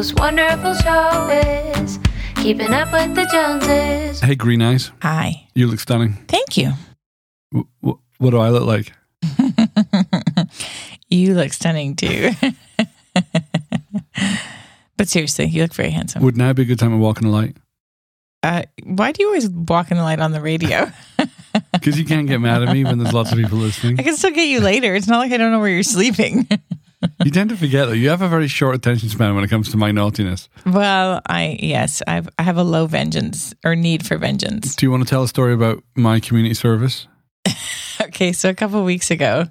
most wonderful show is Keeping Up with the Joneses. Hey, Green Eyes, Hi. you look stunning. Thank you. W- w- what do I look like? you look stunning too. but seriously, you look very handsome. Would now be a good time to walk in the light? Uh, why do you always walk in the light on the radio? Because you can't get mad at me when there's lots of people listening. I can still get you later. It's not like I don't know where you're sleeping. You tend to forget though. You have a very short attention span when it comes to my naughtiness. well, I yes, I've, I have a low vengeance or need for vengeance. Do you want to tell a story about my community service? Okay, so a couple weeks ago,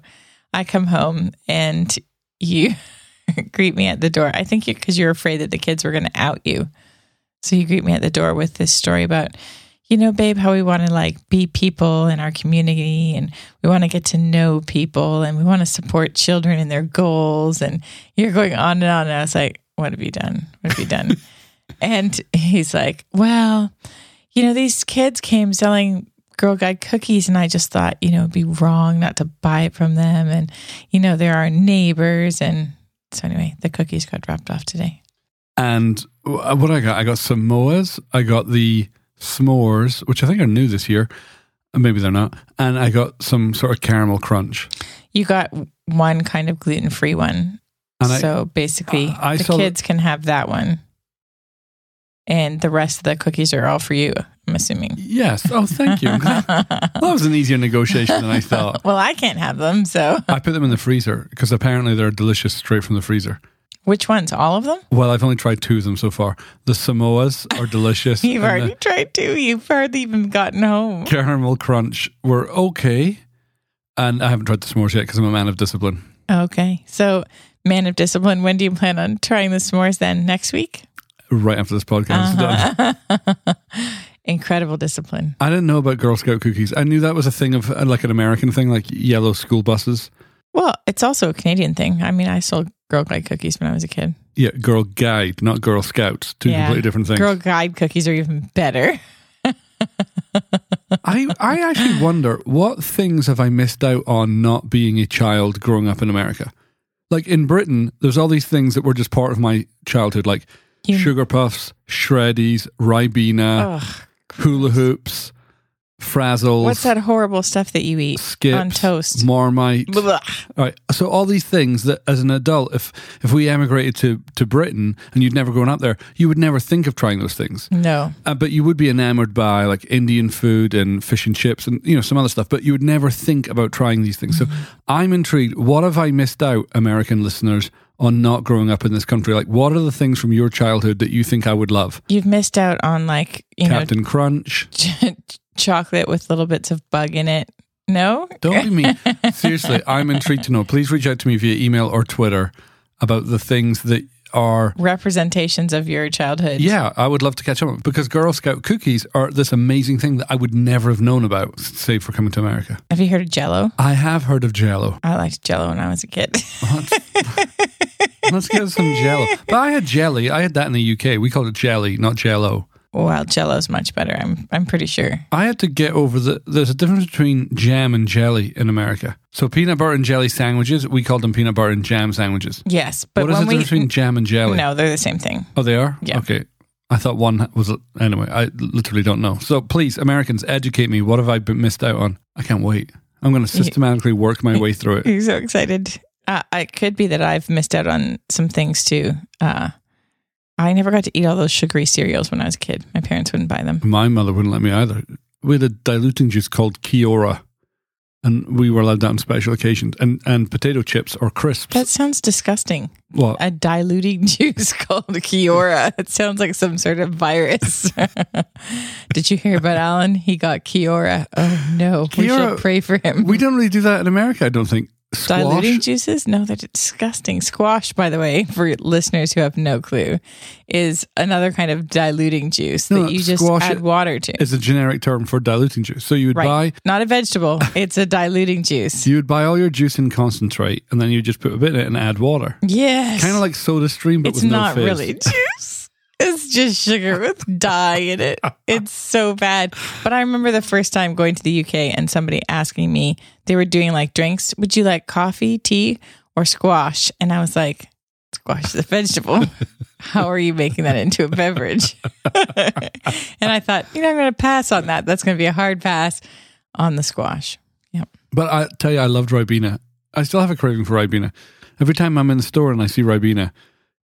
I come home and you greet me at the door. I think because you're afraid that the kids were going to out you, so you greet me at the door with this story about, you know, babe, how we want to like be people in our community and we want to get to know people and we want to support children in their goals. And you're going on and on. And I was like, what have you done? What have you done? and he's like, well, you know, these kids came selling Girl Guide cookies, and I just thought, you know, it'd be wrong not to buy it from them. And, you know, they're our neighbors. And so, anyway, the cookies got dropped off today. And uh, what I got, I got some Samoas. I got the s'mores, which I think are new this year. Uh, Maybe they're not. And I got some sort of caramel crunch. You got one kind of gluten free one. And I- so basically, I the saw that- kids can have that one. And the rest of the cookies are all for you, I'm assuming. Yes. Oh, thank you. that was an easier negotiation than I thought. well, I can't have them. So I put them in the freezer because apparently they're delicious straight from the freezer. Which ones? All of them? Well, I've only tried two of them so far. The Samoas are delicious. You've already tried two. You've hardly even gotten home. caramel crunch were okay. And I haven't tried the s'mores yet because I'm a man of discipline. Okay. So, man of discipline, when do you plan on trying the s'mores then? Next week? Right after this podcast is done. Uh-huh. Incredible discipline. I didn't know about Girl Scout cookies. I knew that was a thing of uh, like an American thing, like yellow school buses. Well, it's also a Canadian thing. I mean, I sold Girl Guide cookies when I was a kid. Yeah, Girl Guide, not Girl Scouts. Two Yeah. completely different things. Girl Guide cookies are even better. I, I actually wonder what things have I missed out on not being a child growing up in America? Like in Britain, there's all these things that were just part of my childhood, like You- sugar puffs, shreddies, ribena, hula hoops, frazzles, What's that horrible stuff that you eat skips, on toast? marmite. Blah. All right. So all these things that as an adult, if if we emigrated to, to Britain and you'd never grown up there, you would never think of trying those things. No. Uh, but you would be enamored by like Indian food and fish and chips and you know some other stuff. But you would never think about trying these things. So I'm intrigued. What have I missed out, American listeners, on not growing up in this country? Like, what are the things from your childhood that you think I would love? You've missed out on like, you Captain Crunch. chocolate with little bits of bug in it. No? Don't be mean. Seriously, I'm intrigued to know. Please reach out to me via email or Twitter about the things that are Representations of your childhood. Yeah, I would love to catch up because Girl Scout cookies are this amazing thing that I would never have known about, save for coming to America. Have you heard of Jello? I have heard of Jello. I liked Jello when I was a kid. Let's get some Jello. But I had jelly. I had that in the UK. We called it jelly, not Jello. Well, Jello's much better. I'm I'm pretty sure. I had to get over the. There's a difference between jam and jelly in America. So peanut butter and jelly sandwiches, we called them peanut butter and jam sandwiches. Yes, but what is the we difference between jam and jelly? no, they're the same thing. Oh, they are? Yeah. Okay. I thought one was. Anyway, I literally don't know. So please, Americans, educate me. What have I been missed out on? I can't wait. I'm going to systematically work my way through it. You're so excited. Uh, it could be that I've missed out on some things too. Uh, I never got to eat all those sugary cereals when I was a kid. My parents wouldn't buy them. My mother wouldn't let me either. We had a diluting juice called Kia-Ora, and we were allowed that on special occasions. And and potato chips or crisps. That sounds disgusting. what? A diluting juice called Kia-Ora. It sounds like some sort of virus. Did you hear about Alan? He got Kia-Ora. Oh no, we should pray for him. we don't really do that in America. I don't think. Squash. Diluting juices? No, they're disgusting. Squash, by the way, for listeners who have no clue, is another kind of diluting juice No, that you just add water to. It's a generic term for diluting juice. So you would Right. buy Not a vegetable. It's a diluting juice. you would buy all your juice in concentrate, and then you just put a bit in it and add water. Yes. Kind of like Soda Stream, but it's with no not fizz. really juice. It's just sugar with dye in it. It's so bad. But I remember the first time going to the UK and somebody asking me, they were doing like drinks. Would you like coffee, tea, or squash? And I was like, Squash is a vegetable. How are you making that into a beverage? and I thought, you know, I'm going to pass on that. That's going to be a hard pass on the squash. Yep. But I tell you, I loved Ribena. I still have a craving for Ribena. Every time I'm in the store and I see Ribena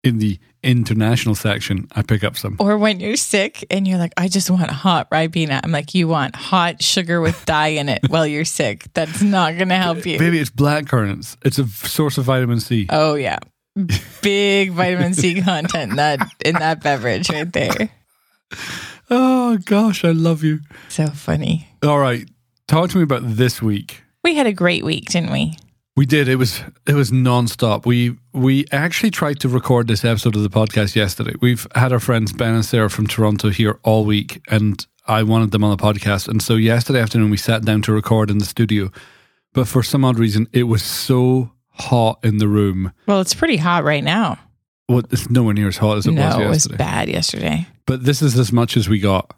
in the international section, I pick up some. Or when you're sick and you're like, I just want hot Ribena. I'm like, you want hot sugar with dye in it while you're sick. That's not going to help you. Maybe it's black currants. It's a source of vitamin C. Oh yeah, big vitamin C content in that in that beverage right there. Oh gosh, I love you. So funny. All right, talk to me about this week. We had a great week, didn't we? We did. It was it was nonstop. We we actually tried to record this episode of the podcast yesterday. We've had our friends Ben and Sarah from Toronto here all week, and I wanted them on the podcast. And so yesterday afternoon we sat down to record in the studio, but for some odd reason it was so hot in the room. Well, it's pretty hot right now. Well, it's nowhere near as hot as it was no, yesterday. it was bad yesterday. But this is as much as we got.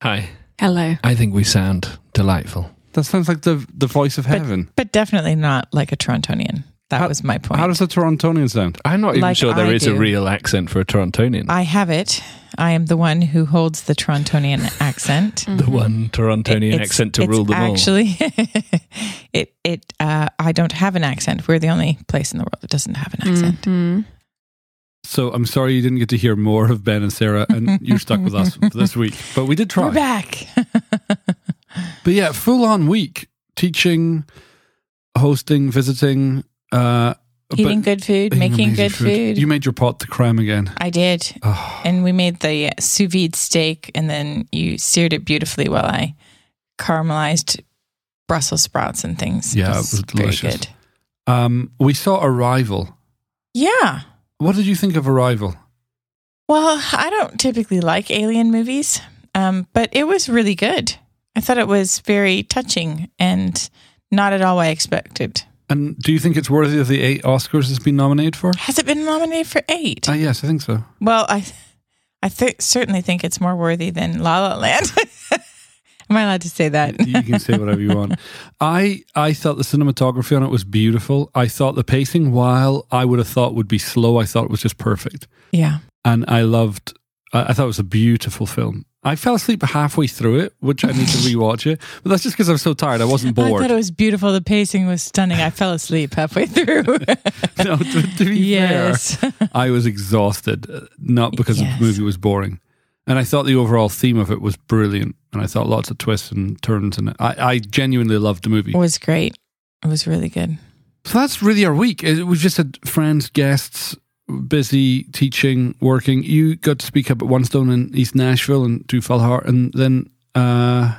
Hi. Hello. I think we sound delightful. That sounds like the the voice of heaven. But definitely not like a Torontonian. That How- was my point. How does a Torontonian sound? I'm not even Like sure there I is a real accent for a Torontonian. I have it. I am the one who holds the Torontonian accent. the one Torontonian It's- accent to it's rule them all. actually, it it uh, I don't have an accent. We're the only place in the world that doesn't have an accent. Mhm. So I'm sorry you didn't get to hear more of Ben and Sarah, and you're stuck with us for this week. But we did try. We're back. But yeah, full on week teaching, hosting, visiting, uh, Eating good food, making good food. You made your pot de creme again. I did. Oh, And we made the sous vide steak, and then you seared it beautifully while I caramelized Brussels sprouts and things. Yeah, it was very delicious. good. um, we saw Arrival. Yeah. What did you think of Arrival? Well, I don't typically like alien movies, um, but it was really good. I thought it was very touching and not at all what I expected. And do you think it's worthy of the eight Oscars it's been nominated for? Has it been nominated for eight? Uh, yes, I think so. well, I, I th- certainly think it's more worthy than La La Land. Am I allowed to say that? you can say whatever you want. I I thought the cinematography on it was beautiful. I thought the pacing, while I would have thought would be slow, I thought it was just perfect. yeah. And I loved. I, I thought it was a beautiful film. I fell asleep halfway through it, which I need to rewatch it. But that's just because I was so tired. I wasn't bored. I thought it was beautiful. The pacing was stunning. I fell asleep halfway through. no, to, to be yes. fair, I was exhausted, uh, not because Yes. the movie was boring. And I thought the overall theme of it was brilliant. And I thought lots of twists and turns. And I, I genuinely loved the movie. It was great. It was really good. So that's really our week. It- We've just had friends, guests, busy teaching, working. You got to speak up at One Stone in East Nashville and do Fallheart, and then uh,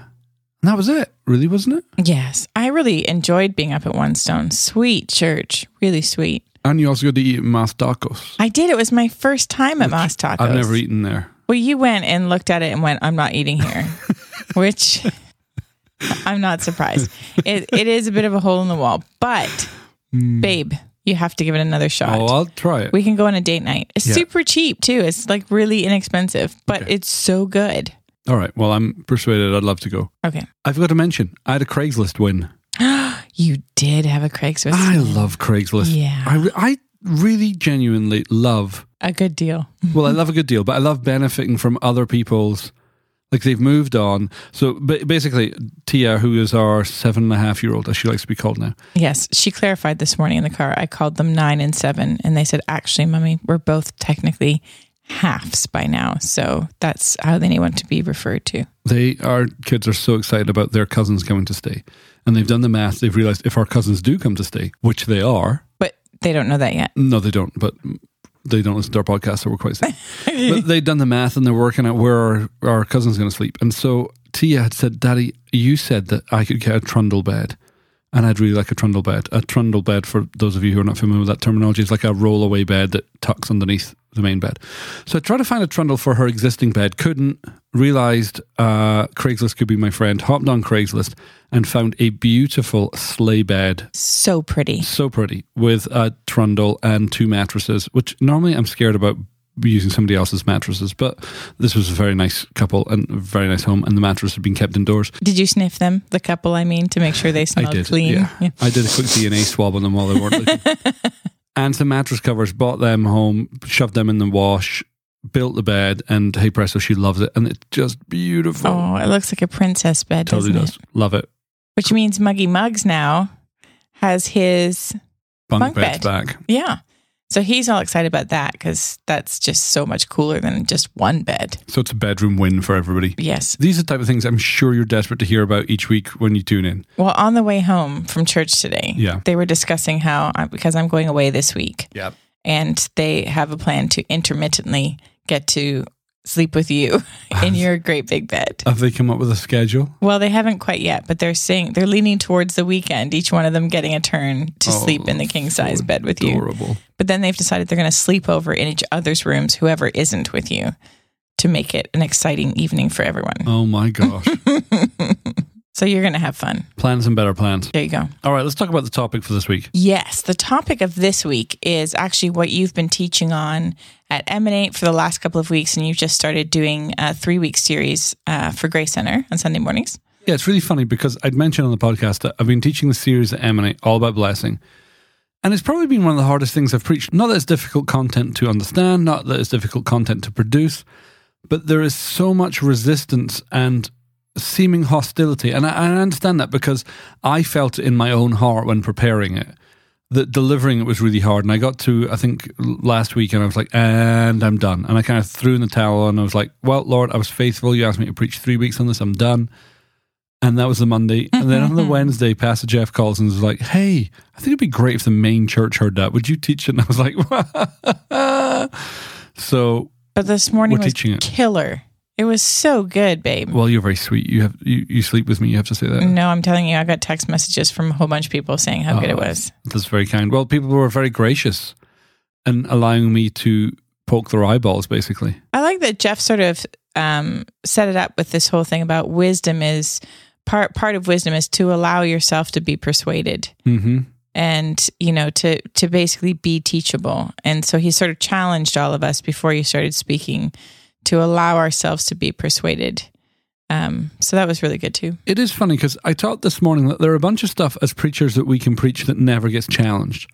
and that was it. Really, wasn't it? Yes. I really enjoyed being up at One Stone. Sweet church. Really sweet. And you also got to eat at Mas Tacos. I did. It was my first time at Mas Tacos. I've never eaten there. Well, you went and looked at it and went, I'm not eating here, which I'm not surprised. It, it is a bit of a hole in the wall, but babe, you have to give it another shot. Hmm. Oh, I'll try it. we can go on a date night. It's Yeah. super cheap too. It's like really inexpensive, but Okay. it's so good. All right. Well, I'm persuaded. I'd love to go. Okay. I've got to mention, I had a Craigslist win. You did have a Craigslist. I win. love Craigslist. Yeah. I, re- I really genuinely love a good deal. well, I love a good deal, but I love benefiting from other people's. Like they've moved on. So basically, Tia, who is our seven and a half year old, as she likes to be called now, Yes, she clarified this morning in the car. I called them nine and seven, and they said, actually, mummy, we're both technically halves by now. So that's how they want to be referred to. they our kids are so excited about their cousins coming to stay, and they've done the math. They've realized if our cousins do come to stay, which they are, But they don't know that yet. no, they don't, but they don't listen to our podcast, so we're quite safe. but they've done the math and they're working out where our, our cousin's going to sleep. And so Tia had said, Daddy, you said that I could get a trundle bed. And I'd really like a trundle bed. A trundle bed, for those of you who are not familiar with that terminology, is like a rollaway bed that tucks underneath the main bed. So I tried to find a trundle for her existing bed, couldn't, realized uh, Craigslist could be my friend, hopped on Craigslist and found a beautiful sleigh bed So pretty. so pretty with a trundle and two mattresses, which normally I'm scared about using somebody else's mattresses, but this was a very nice couple and a very nice home, and the mattress had been kept indoors. Did you sniff them, the couple, I mean, to make sure they smelled I did, clean? yeah. I did a quick DNA swab on them while they weren't looking. and some mattress covers, bought them home, shoved them in the wash, built the bed, and hey presto, she loves it. And it's just beautiful. Oh, it looks like a princess bed, totally does. it? Love it. Which means Muggy Muggs now has his Bunk, Bunk bed's bed. back. yeah. So he's all excited about that because that's just so much cooler than just one bed. So it's a bedroom win for everybody. Yes. These are the type of things I'm sure you're desperate to hear about each week when you tune in. Well, on the way home from church today, Yeah. they were discussing how uh, because I'm going away this week, Yeah. and they have a plan to intermittently get to sleep with you in your great big bed. Have they come up with a schedule? Well, they haven't quite yet, but they're saying they're leaning towards the weekend. Each one of them getting a turn to Oh, sleep in the king size bed with you. But then they've decided they're going to sleep over in each other's rooms, whoever isn't with you, to make it an exciting evening for everyone. Oh my gosh. So you're going to have fun. plans and better plans. There you go. All right, let's talk about the topic for this week. Yes, the topic of this week is actually what you've been teaching on at Emanate for the last couple of weeks, and you've just started doing a three week series uh, for Grace Center on Sunday mornings. Yeah, it's really funny because I'd mentioned on the podcast that I've been teaching the series at Emanate all about blessing. And it's probably been one of the hardest things I've preached. Not that it's difficult content to understand, not that it's difficult content to produce, but there is so much resistance and seeming hostility. And I, I understand that because I felt in my own heart when preparing it. That delivering it was really hard. And I got to, I think, last week and I was like, and I'm done. And I kind of threw in the towel and I was like, well, Lord, I was faithful. You asked me to preach three weeks on this. I'm done. And that was the Monday. And then on the mm-hmm, mm-hmm. Wednesday, Pastor Jeff calls and was like, Hey, I think it'd be great if the main church heard that. Would you teach it? And I was like, So, But this morning We're was teaching it. killer. It was so good, babe. well, you're very sweet. You have you, you sleep with me. You have to say that. no, I'm telling you, I got text messages from a whole bunch of people saying how good it Oh. was. That's very kind. Well, people were very gracious and allowing me to poke their eyeballs, basically. I like that Jeff sort of um, set it up with this whole thing about wisdom is part part of wisdom is to allow yourself to be persuaded. hmm and you know to to basically be teachable and so he sort of challenged all of us before you started speaking to allow ourselves to be persuaded um so that was really good too It is funny because I taught this morning that there are a bunch of stuff as preachers that we can preach that never gets challenged.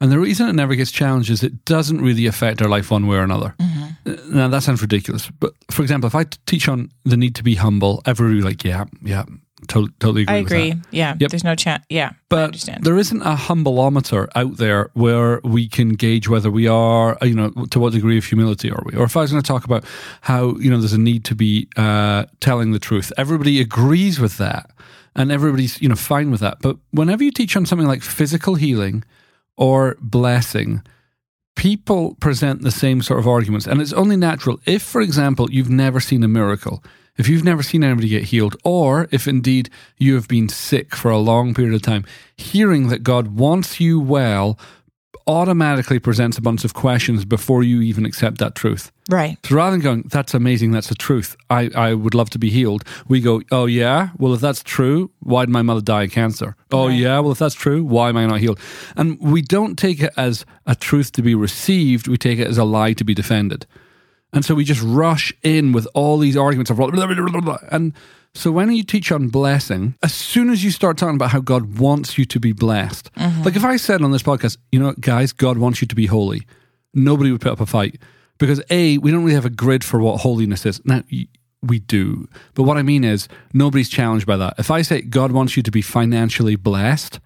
And the reason it never gets challenged is it doesn't really affect our life one way or another. Uh, Now, that sounds ridiculous. But for example, if I teach on the need to be humble, everybody like, yeah, yeah, totally, totally agree i agree yeah Yep. there's no chance yeah i But there isn't a humbleometer out there where we can gauge whether we are, uh, you know, to what degree of humility are we? Or if I was going to talk about how, you know, there's a need to be uh, telling the truth, everybody agrees with that and everybody's, you know, fine with that. But whenever you teach on something like physical healing or blessing, people present the same sort of arguments. And it's only natural if, for example, you've never seen a miracle, if you've never seen anybody get healed, or if indeed you have been sick for a long period of time, hearing that God wants you well automatically presents a bunch of questions before you even accept that truth. right So rather than going, that's amazing, that's the truth, I, I would love to be healed, we go, oh yeah, well, if that's true, why did my mother die of cancer? Oh Right. yeah, well, if that's true, why am I not healed? And we don't take it as a truth to be received, we take it as a lie to be defended. And so we just rush in with all these arguments of blah, blah, blah, blah, and so when you teach on blessing, as soon as you start talking about how God wants you to be blessed, mm-hmm. like if I said on this podcast, you know, what, guys, God wants you to be holy, nobody would put up a fight because a we don't really have a grid for what holiness is. Now we do, but what I mean is nobody's challenged by that. If I say God wants you to be financially blessed,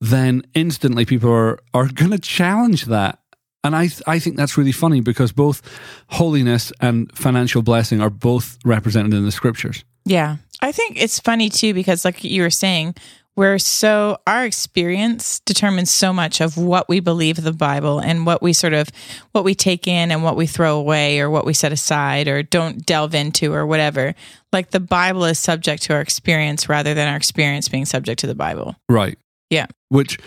then instantly people are are going to challenge that. And I th- I think that's really funny because both holiness and financial blessing are both represented in the scriptures. yeah i think it's funny too because like you were saying we're so our experience determines so much of what we believe the bible and what we sort of what we take in and what we throw away or what we set aside or don't delve into or whatever like the bible is subject to our experience rather than our experience being subject to the bible Right. Yeah. Which,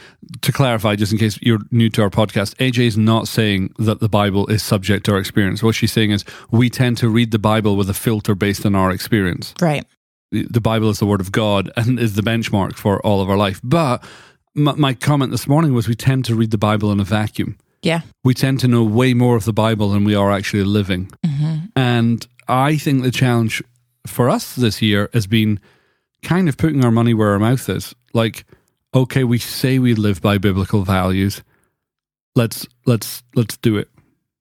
to clarify, just in case you're new to our podcast, AJ is not saying that the Bible is subject to our experience. What she's saying is we tend to read the Bible with a filter based on our experience. right The Bible is the Word of God and is the benchmark for all of our life. But my, my comment this morning was we tend to read the Bible in a vacuum. yeah We tend to know way more of the Bible than we are actually living. Mm-hmm. And I think the challenge for us this year has been kind of putting our money where our mouth is. Like, okay, we say we live by biblical values. let's let's let's do it.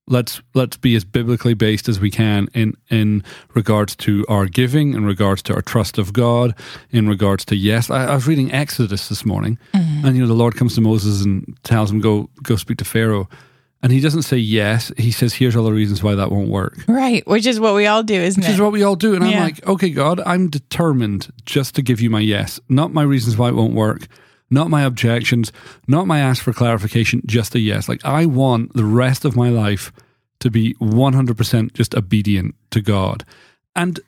Let's let's be as biblically based as we can in in regards to our giving, in regards to our trust of God, in regards to yes. I, I was reading Exodus this morning, mm-hmm. and you know the Lord comes to Moses and tells him go go speak to Pharaoh, and he doesn't say yes. He says here's all the reasons why that won't work. Right. Which is what we all do, isn't it? Which it? is what we all do. And I'm like, okay, God, I'm determined just to give you my yes, not my reasons why it won't work, not my objections, not my ask for clarification, just a yes. Like, I want the rest of my life to be 100% just obedient to God. And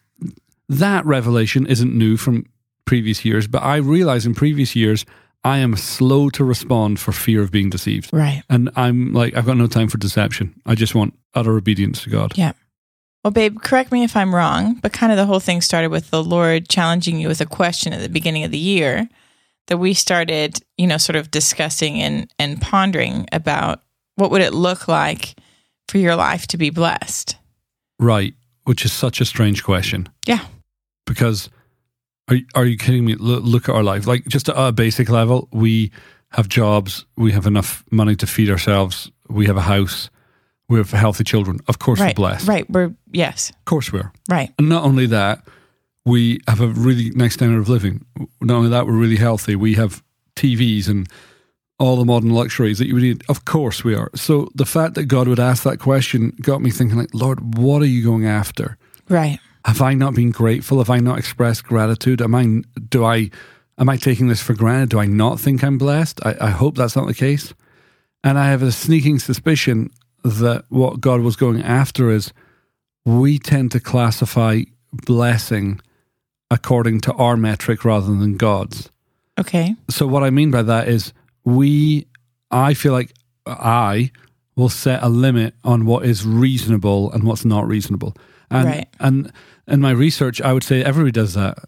that revelation isn't new from previous years, but I realize in previous years, I am slow to respond for fear of being deceived. right. And I'm like, I've got no time for deception. I just want utter obedience to God. Yeah. Well, babe, correct me if I'm wrong, but kind of the whole thing started with the Lord challenging you with a question at the beginning of the year that we started, you know, sort of discussing and, and pondering about what would it look like for your life to be blessed. Right, which is such a strange question. Yeah. Because are are you kidding me? Look, look at our life. Like just at a basic level, we have jobs, we have enough money to feed ourselves, we have a house, we have healthy children. Of course, right. we're blessed. Right. We're, yes. Of course, we are. Right. And not only that, we have a really nice standard of living. Not only that, we're really healthy. We have TVs and all the modern luxuries that you would need. Of course, we are. So the fact that God would ask that question got me thinking, like, Lord, what are you going after? Right. have I not been grateful? Have I not expressed gratitude? Am I do I am I taking this for granted? Do I not think I'm blessed? I, I hope that's not the case. And I have a sneaking suspicion that what God was going after is we tend to classify blessing according to our metric rather than God's. Okay. So what I mean by that is we I feel like I will set a limit on what is reasonable and what's not reasonable. And Right. and in my research I would say everybody does that.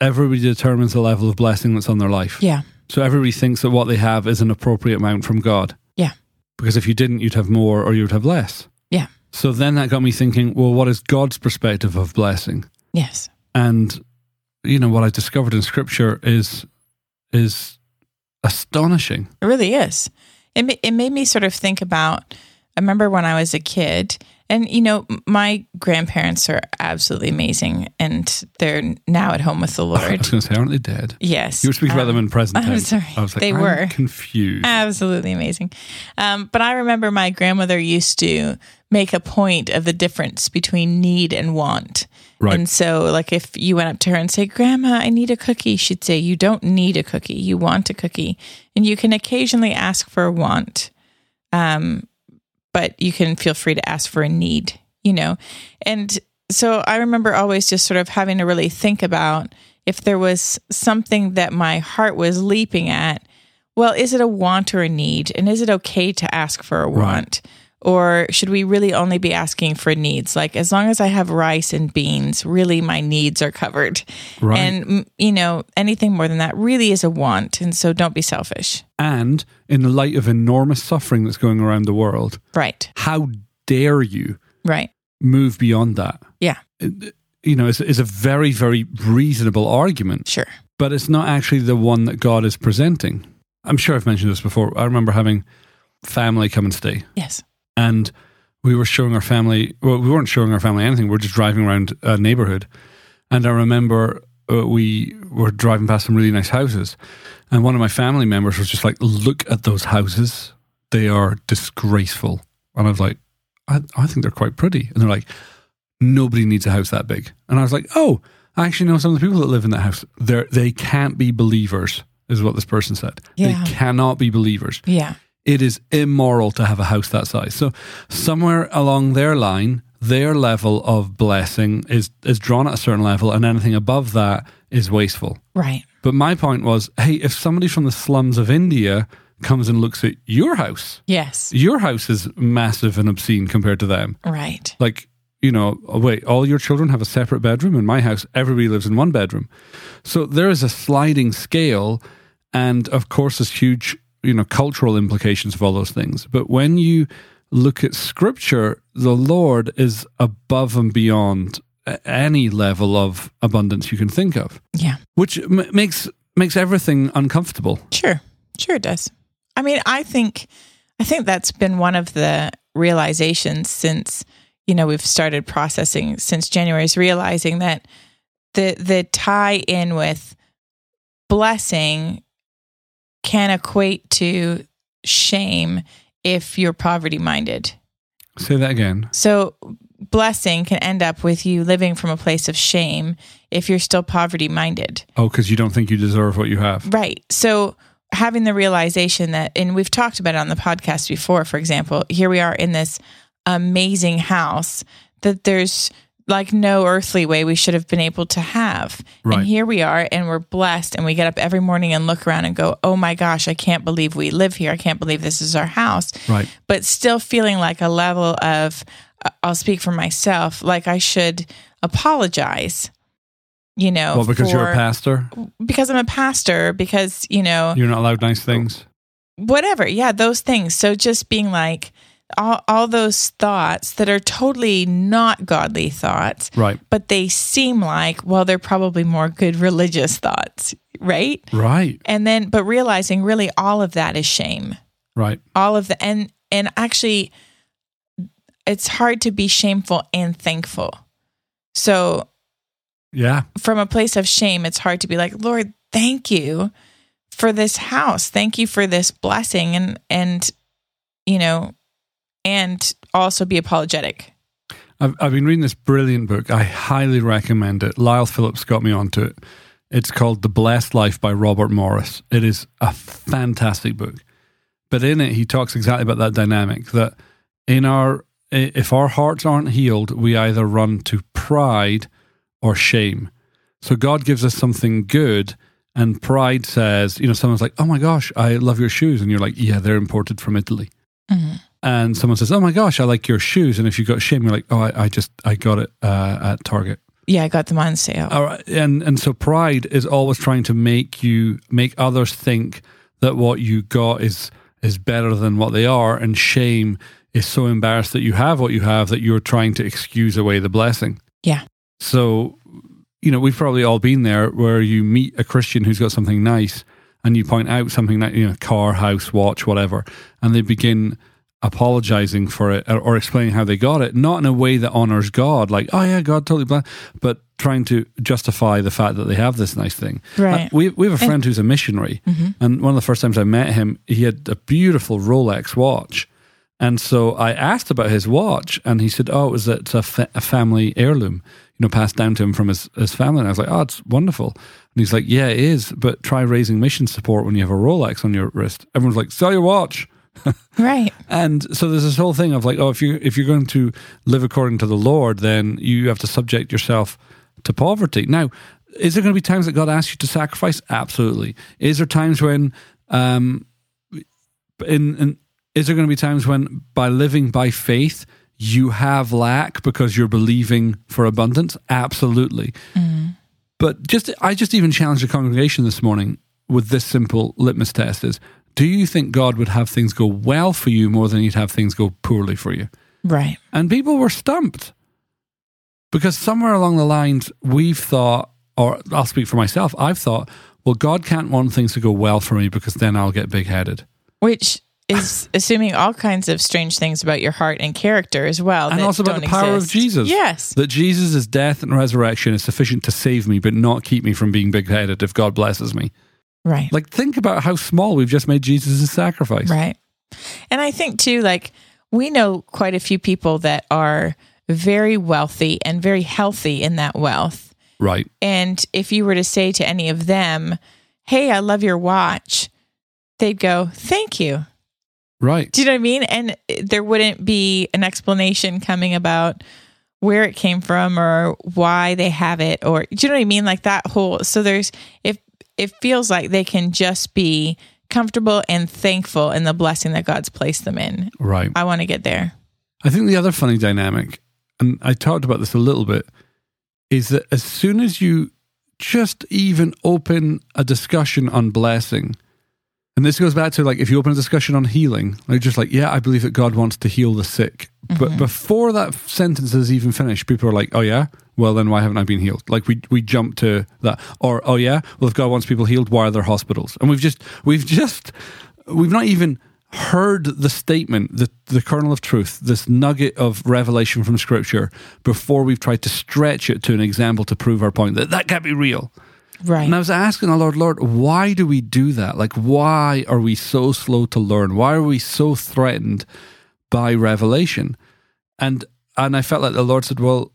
Everybody determines the level of blessing that's on their life. Yeah. So everybody thinks that what they have is an appropriate amount from God. Yeah. Because if you didn't you'd have more or you would have less. Yeah. So then that got me thinking, well what is God's perspective of blessing? Yes. and you know what I discovered in Scripture is is astonishing. It really is. It it made me sort of think about. I remember when I was a kid, and you know, my grandparents are absolutely amazing, and they're now at home with the Lord. I was going to say, aren't they dead? yes, You were speaking about them Um, in present I'm tense. sorry. I was like, They I'm were. confused. absolutely amazing. Um, but I remember my grandmother used to make a point of the difference between need and want. Right. And so, like, if you went up to her and say, Grandma, I need a cookie, she'd say, You don't need a cookie. You want a cookie. And you can occasionally ask for a want, um, but you can feel free to ask for a need, you know? And so I remember always just sort of having to really think about if there was something that my heart was leaping at. Well, is it a want or a need? And is it okay to ask for a Right. Or should we really only be asking for needs? Like, as long as I have rice and beans, really my needs are covered. Right. And, you know, anything more than that really is a want. And so don't be selfish. and in the light of enormous suffering that's going around the world, Right. how dare you Right. move beyond that? Yeah. It- you know, it's, it's a very, very reasonable argument, Sure. but it's not actually the one that God is presenting. I'm sure I've mentioned this before. I remember having family come and stay. Yes. And we were showing our family well we weren't showing our family anything. We were just driving around a neighborhood. And i remember uh, we were driving past some really nice houses. And one of my family members was just like look at those houses. They are disgraceful. And i was like i, I think they're quite pretty. And they're like nobody needs a house that big. And i was like oh i actually know some of the people that live in that house. They they can't be believers is what this person said. Yeah. they cannot be believers. Yeah. It is immoral to have a house that size. So somewhere along their line, their level of blessing is is drawn at a certain level, and anything above that is wasteful. Right. But my point was, hey, if somebody from the slums of India comes and looks at your house, Yes. your house is massive and obscene compared to them. Right. Like, you know, oh, wait, all your children have a separate bedroom. In my house, everybody lives in one bedroom. So there is a sliding scale, and of course, there's huge, you know, cultural implications of all those things. But when you look at scripture, the Lord is above and beyond any level of abundance you can think of, Yeah. which m- makes makes everything uncomfortable. Sure. Sure it does. I mean, I think I think that's been one of the realizations since you know we've started processing since January is realizing that the the tie in with blessing can equate to shame if you're poverty minded. Say that again. So blessing can end up with you living from a place of shame if you're still poverty minded. Oh, because you don't think you deserve what you have. Right. So having the realization that, and we've talked about it on the podcast before, for example, here we are in this amazing house that there's like no earthly way we should have been able to have. Right. And here we are and we're blessed and we get up every morning and look around and go, "Oh my gosh, I can't believe we live here. I can't believe this is our house." Right. But still feeling like a level of uh, I'll speak for myself, like I should apologize. You know, Well, because you're a pastor, because I'm a pastor, because, you know, you're not allowed nice things. whatever. Yeah, those things. So just being like all, all those thoughts that are totally not godly thoughts, Right. but they seem like, well, they're probably more good religious thoughts, right? Right. And then, but realizing really all of that is shame. Right. All of the, and, and actually, it's hard to be shameful and thankful. So Yeah. from a place of shame, it's hard to be like, Lord, thank you for this house. Thank you for this blessing and and you know, and also be apologetic. I've, I've been reading this brilliant book. I highly recommend it. Lyle Phillips got me onto it. It's called The Blessed Life by Robert Morris. It is a fantastic book. But in it, he talks exactly about that dynamic that in our, if our hearts aren't healed, we either run to pride or shame. So God gives us something good, and pride says, you know, someone's like, oh my gosh, I love your shoes. And you're like, yeah, they're imported from Italy mm-hmm. And someone says, "Oh my gosh, I like your shoes," and if you've got shame, you're like, "Oh, I, I just I got it uh, at Target." Yeah, I got them on sale. All right, and and so pride is always trying to make you make others think that what you got is is better than what they are, and shame is so embarrassed that you have what you have that you're trying to excuse away the blessing. Yeah. So, you know, we've probably all been there where you meet a Christian who's got something nice and you point out something that, you know, car, house, watch, whatever, and they begin apologizing for it or, or explaining how they got it, not in a way that honors God, like, oh yeah, God totally blessed, but trying to justify the fact that they have this nice thing. Right. Uh, we, we have a friend who's a missionary, and one of the first times I met him, he had a beautiful Rolex watch. And so I asked about his watch, and he said, "Oh, it was it's a, fa- a family heirloom, you know, passed down to him from his, his family." And I was like, "Oh, it's wonderful." And he's like, "Yeah, it is, but try raising mission support when you have a Rolex on your wrist." Everyone's like, "Sell your watch." right. And so there's this whole thing of like, oh, if you if you're going to live according to the Lord, then you have to subject yourself to poverty. Now, is there going to be times that God asks you to sacrifice? Absolutely. Is there times when, um, in, in is there going to be times when by living by faith you have lack because you're believing for abundance? Absolutely. But just I just even challenged the congregation this morning with this simple litmus test is do you think God would have things go well for you more than he'd have things go poorly for you? Right. And people were stumped. Because somewhere along the lines we've thought or I'll speak for myself, I've thought, well God can't want things to go well for me because then I'll get big-headed. Which is assuming all kinds of strange things about your heart and character as well. And also about the power exist. of Jesus. Yes. That Jesus' death and resurrection is sufficient to save me but not keep me from being big-headed if God blesses me. Right. Like think about how small we've just made Jesus' sacrifice. Right. And I think too, like we know quite a few people that are very wealthy and very healthy in that wealth. Right. And if you were to say to any of them, Hey, I love your watch, they'd go, Thank you. Right. Do you know what I mean? And there wouldn't be an explanation coming about where it came from or why they have it or do you know what I mean? Like that whole so there's if it feels like they can just be comfortable and thankful in the blessing that God's placed them in. Right. I want to get there. I think the other funny dynamic, and I talked about this a little bit, is that as soon as you just even open a discussion on blessing, and this goes back to like if you open a discussion on healing, like just like, yeah, I believe that God wants to heal the sick. But mm-hmm. before that sentence is even finished, people are like, oh yeah, well then why haven't I been healed? Like we we jump to that. Or oh yeah, well if God wants people healed, why are there hospitals? And we've just we've just we've not even heard the statement, the, the kernel of truth, this nugget of revelation from Scripture, before we've tried to stretch it to an example to prove our point that that can't be real. Right. And I was asking the Lord, Lord, why do we do that? Like, why are we so slow to learn? Why are we so threatened by revelation? And and I felt like the Lord said, well,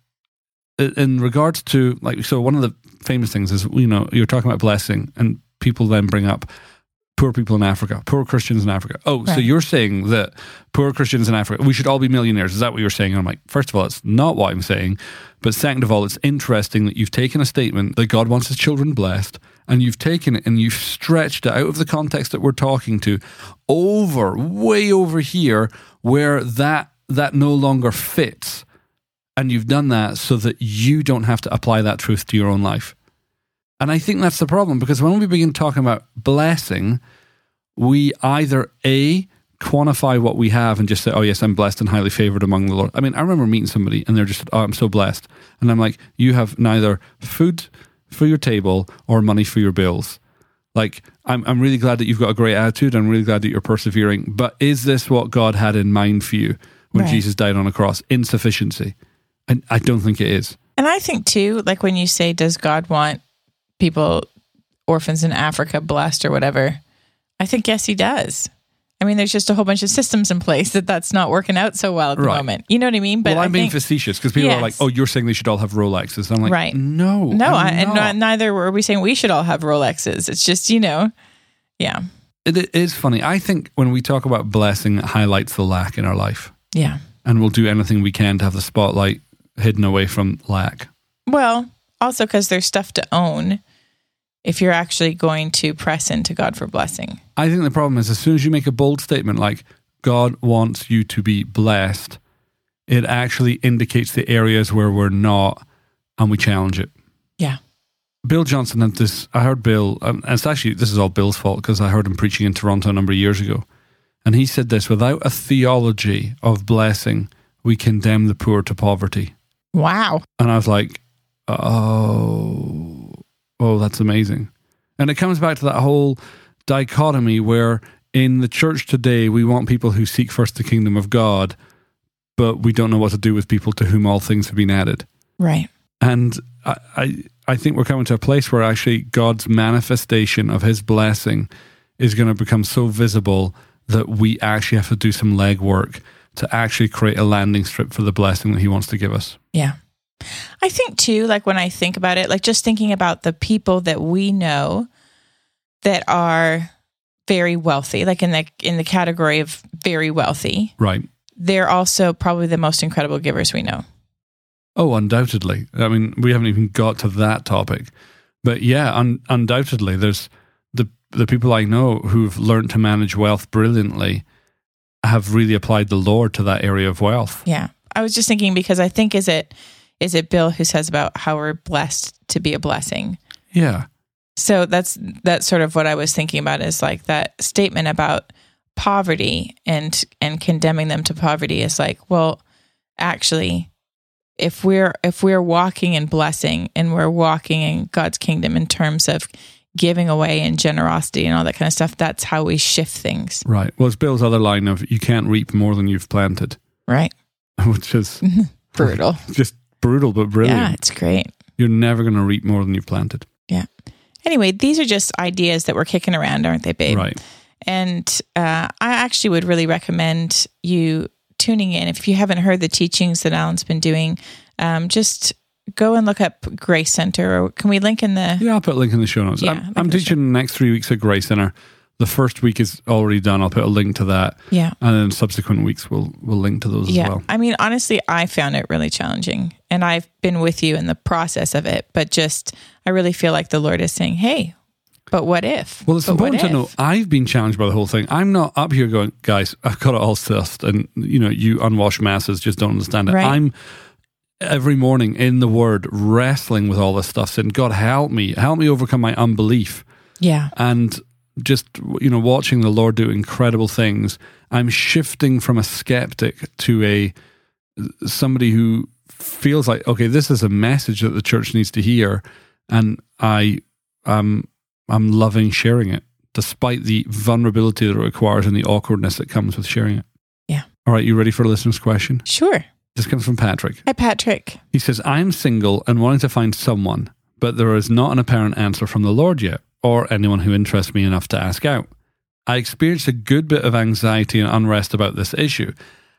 in regards to like, so one of the famous things is, you know, you're talking about blessing, and people then bring up poor people in Africa, poor Christians in Africa. Oh, so you're saying that poor Christians in Africa, we should all be millionaires? Is that what you're saying? And I'm like, first of all, it's not what I'm saying. But second of all, it's interesting that you've taken a statement that God wants his children blessed, and you've taken it and you've stretched it out of the context that we're talking to over, way over here, where that that no longer fits. And you've done that so that you don't have to apply that truth to your own life. And I think that's the problem because when we begin talking about blessing, we either A, quantify what we have and just say, oh, yes, I'm blessed and highly favored among the Lord. I mean, I remember meeting somebody and they're just, oh, I'm so blessed. And I'm like, you have neither food for your table or money for your bills. Like, I'm, I'm really glad that you've got a great attitude. I'm really glad that you're persevering. But is this what God had in mind for you when Right. Jesus died on a cross? Insufficiency. And I don't think it is. And I think too, like when you say, does God want people, orphans in Africa, blessed or whatever? I think, yes, he does. I mean, there's just a whole bunch of systems in place that that's not working out so well at the Right. moment. You know what I mean? But well, I'm I being think, facetious because people are like, "Oh, you're saying they should all have Rolexes." I'm like, Right. No, no, I, and not. not, neither were we saying we should all have Rolexes. It's just, you know, yeah, It, it is funny. I think when we talk about blessing, it highlights the lack in our life, yeah. and we'll do anything we can to have the spotlight hidden away from lack. Well, also because there's stuff to own if you're actually going to press into God for blessing. I think the problem is as soon as you make a bold statement like God wants you to be blessed, it actually indicates the areas where we're not, and we challenge it. Yeah. Bill Johnson had this. I heard Bill, and it's actually this is all Bill's fault because I heard him preaching in Toronto a number of years ago, and he said this: without a theology of blessing, we condemn the poor to poverty. Wow. And I was like, oh, oh, that's amazing. And it comes back to that whole dichotomy where in the church today, we want people who seek first the kingdom of God, but we don't know what to do with people to whom all things have been added. Right. And I, I, I think we're coming to a place where actually God's manifestation of his blessing is going to become so visible that we actually have to do some legwork to actually create a landing strip for the blessing that he wants to give us. Yeah. I think too, like when I think about it, like just thinking about the people that we know that are very wealthy, like in the in the category of very wealthy, Right. they're also probably the most incredible givers we know. Oh, undoubtedly. I mean, we haven't even got to that topic, but yeah, un- undoubtedly, there's the the people I know who've learned to manage wealth brilliantly have really applied the Lord to that area of wealth. Yeah. I was just thinking because I think is it is it Bill who says about how we're blessed to be a blessing. Yeah, So that's that's sort of what I was thinking about is like that statement about poverty and and condemning them to poverty is like, well, actually if we're if we're walking in blessing and we're walking in God's kingdom in terms of giving away and generosity and all that kind of stuff, that's how we shift things. right. Well, it's Bill's other line of "You can't reap more than you've planted," Right. which is mm-hmm. Brutal. just brutal but brilliant. Yeah, it's great. You're never going to reap more than you've planted. Yeah. Anyway, these are just ideas that we're kicking around, aren't they, babe? Right. And uh, I actually would really recommend you tuning in. If you haven't heard the teachings that Alan's been doing, um, just go and look up Grace Center. Or can we link in the? Yeah, I'll put a link in the show notes. Yeah, I'm, I'm in the teaching the next three weeks at Grace Center. The first week is already done. I'll put a link to that, Yeah, and then subsequent weeks we'll we'll link to those yeah. as well. I mean, honestly, I found it really challenging, and I've been with you in the process of it. But just, I really feel like the Lord is saying, "Hey, but what if?" Well, it's But important to know? I've been challenged by the whole thing. I'm not up here going, guys, I've got it all sussed, and you know, you unwashed masses just don't understand it. Right. I'm every morning in the Word wrestling with all this stuff, saying, God, help me, help me overcome my unbelief. Yeah, and just you know watching the lord do incredible things i'm shifting from a skeptic to a somebody who feels like okay this is a message that the church needs to hear and i um i'm loving sharing it despite the vulnerability that it requires and the awkwardness that comes with sharing it. Yeah. All right, you ready for a listener's question? Sure. This comes from Patrick. Hi, Patrick. He says, I'm single and wanting to find someone, but there is not an apparent answer from the Lord yet, or anyone who interests me enough to ask out. I experienced a good bit of anxiety and unrest about this issue.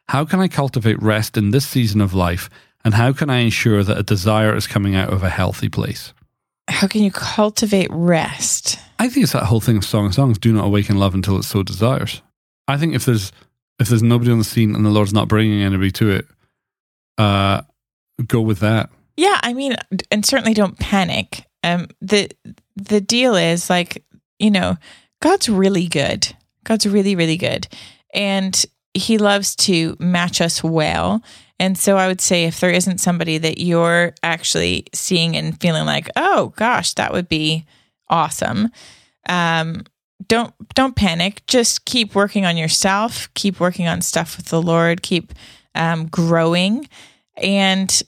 How can I cultivate rest in this season of life, and how can I ensure that a desire is coming out of a healthy place? How can you cultivate rest? I think it's that whole thing of Song of Songs: "Do not awaken love until it so desires." I think if there's if there's nobody on the scene and the Lord's not bringing anybody to it, uh, go with that. Yeah, I mean, and certainly don't panic. Um, the the deal is like, you know, God's really good. God's really, really good, and He loves to match us well. And so I would say, if there isn't somebody that you're actually seeing and feeling like, oh gosh, that would be awesome, um, don't don't panic. Just keep working on yourself. Keep working on stuff with the Lord. Keep um, growing, and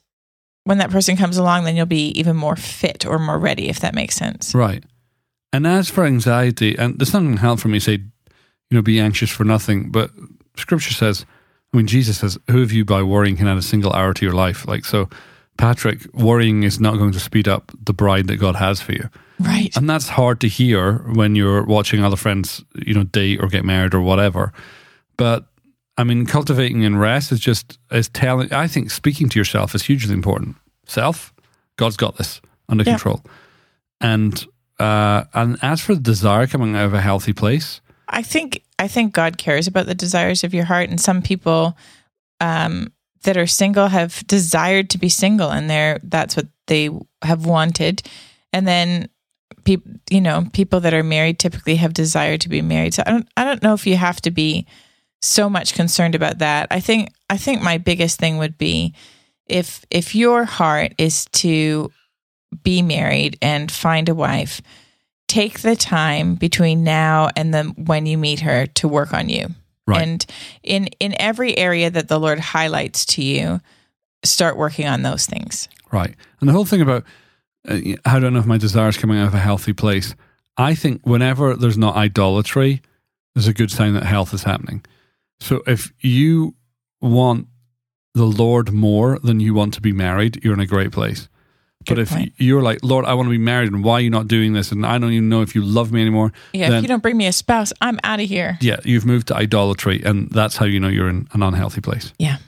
when that person comes along, then you'll be even more fit or more ready, if that makes sense. Right. And as for anxiety, and there's nothing help for me say, you know, be anxious for nothing. But Scripture says, I mean, Jesus says, "Who of you by worrying can add a single hour to your life?" Like so, Patrick, worrying is not going to speed up the bride that God has for you. Right. And that's hard to hear when you're watching other friends, you know, date or get married or whatever. But I mean, cultivating in rest is just is telling. I think speaking to yourself is hugely important. Self, God's got this under Yeah. control. And uh, and as for the desire coming out of a healthy place, I think I think God cares about the desires of your heart, and some people um, that are single have desired to be single, and they're that's what they have wanted, and then people, you know, people that are married typically have desired to be married. So I don't I don't know if you have to be so much concerned about that. I think I think my biggest thing would be if if your heart is to be married and find a wife take the time between now and then when you meet her to work on you Right. and in in every area that the lord highlights to you start working on those things right? And the whole thing about uh, how do I know if my desire is coming out of a healthy place? I think whenever there's not idolatry, there's a good sign that health is happening. So if you want the Lord more than you want to be married, you're in a great place. but if point. you're like, Lord, I want to be married, and why are you not doing this? And I don't even know if you love me anymore. yeah then, if you don't bring me a spouse i'm out of here yeah, you've moved to idolatry, and that's how you know you're in an unhealthy place. Yeah.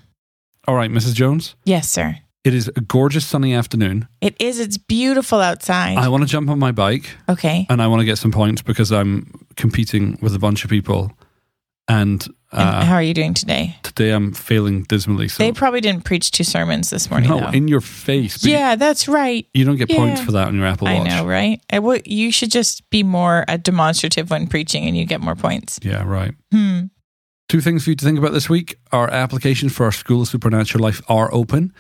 All right, Mrs. Jones. yes sir It is a gorgeous sunny afternoon. it is it's beautiful outside I want to jump on my bike okay and I want to get some points because I'm competing with a bunch of people. And, and uh, how are you doing today today I'm failing dismally. So they probably didn't preach two sermons this morning no, though. in your face. yeah that's right You don't get points for that on your Apple i Watch. know right I would- you should just be more uh, demonstrative when preaching and you get more points Yeah, right. hmm. Two things for you to think about this week. Our applications for our School of Supernatural Life are open.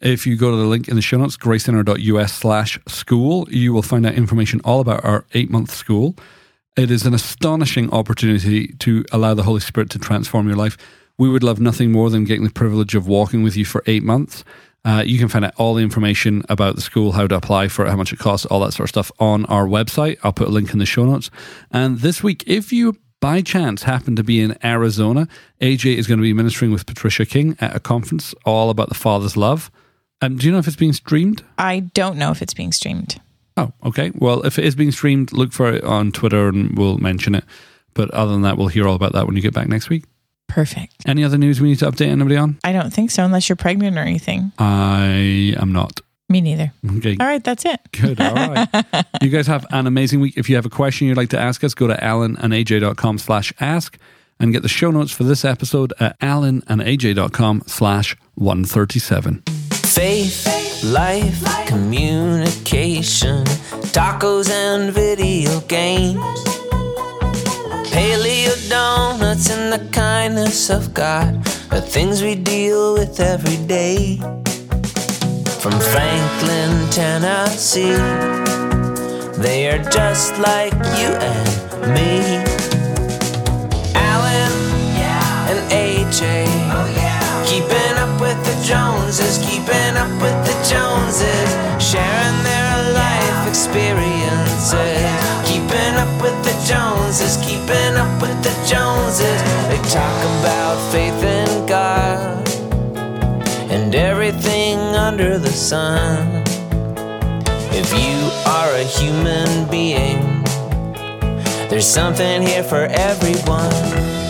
If you go to the link in the show notes, gracecenter.us slash school, you will find out information all about our eight month school. It is an astonishing opportunity to allow the Holy Spirit to transform your life. We would love nothing more than getting the privilege of walking with you for eight months. Uh, you can find out all the information about the school, how to apply for it, how much it costs, all that sort of stuff on our website. I'll put a link in the show notes. And this week, if you by chance happen to be in Arizona, AJ is going to be ministering with Patricia King at a conference all about the Father's love. Um, do you know if it's being streamed? i don't know if it's being streamed Oh, okay. Well, if it is being streamed, look for it on Twitter and we'll mention it. But other than that, we'll hear all about that when you get back next week. perfect Any other news we need to update anybody on? I don't think so, unless you're pregnant or anything. I am not. Me neither. Okay, All right, that's it. good. All right. you guys have an amazing week. If you have a question you'd like to ask us, go to alanandaj.com slash ask and get the show notes for this episode at alanandaj.com slash 137. Faith, life, communication, tacos and video games. Paleo donuts and the kindness of God are things we deal with every day. From Franklin, Tennessee, they are just like you and me. Alan and AJ. Oh, keeping up with the Joneses, keeping up with the Joneses, sharing their life experiences. Keeping up with the Joneses. keeping up with the Joneses. They talk about faith in God and everything under the sun. If you are a human being, there's something here for everyone.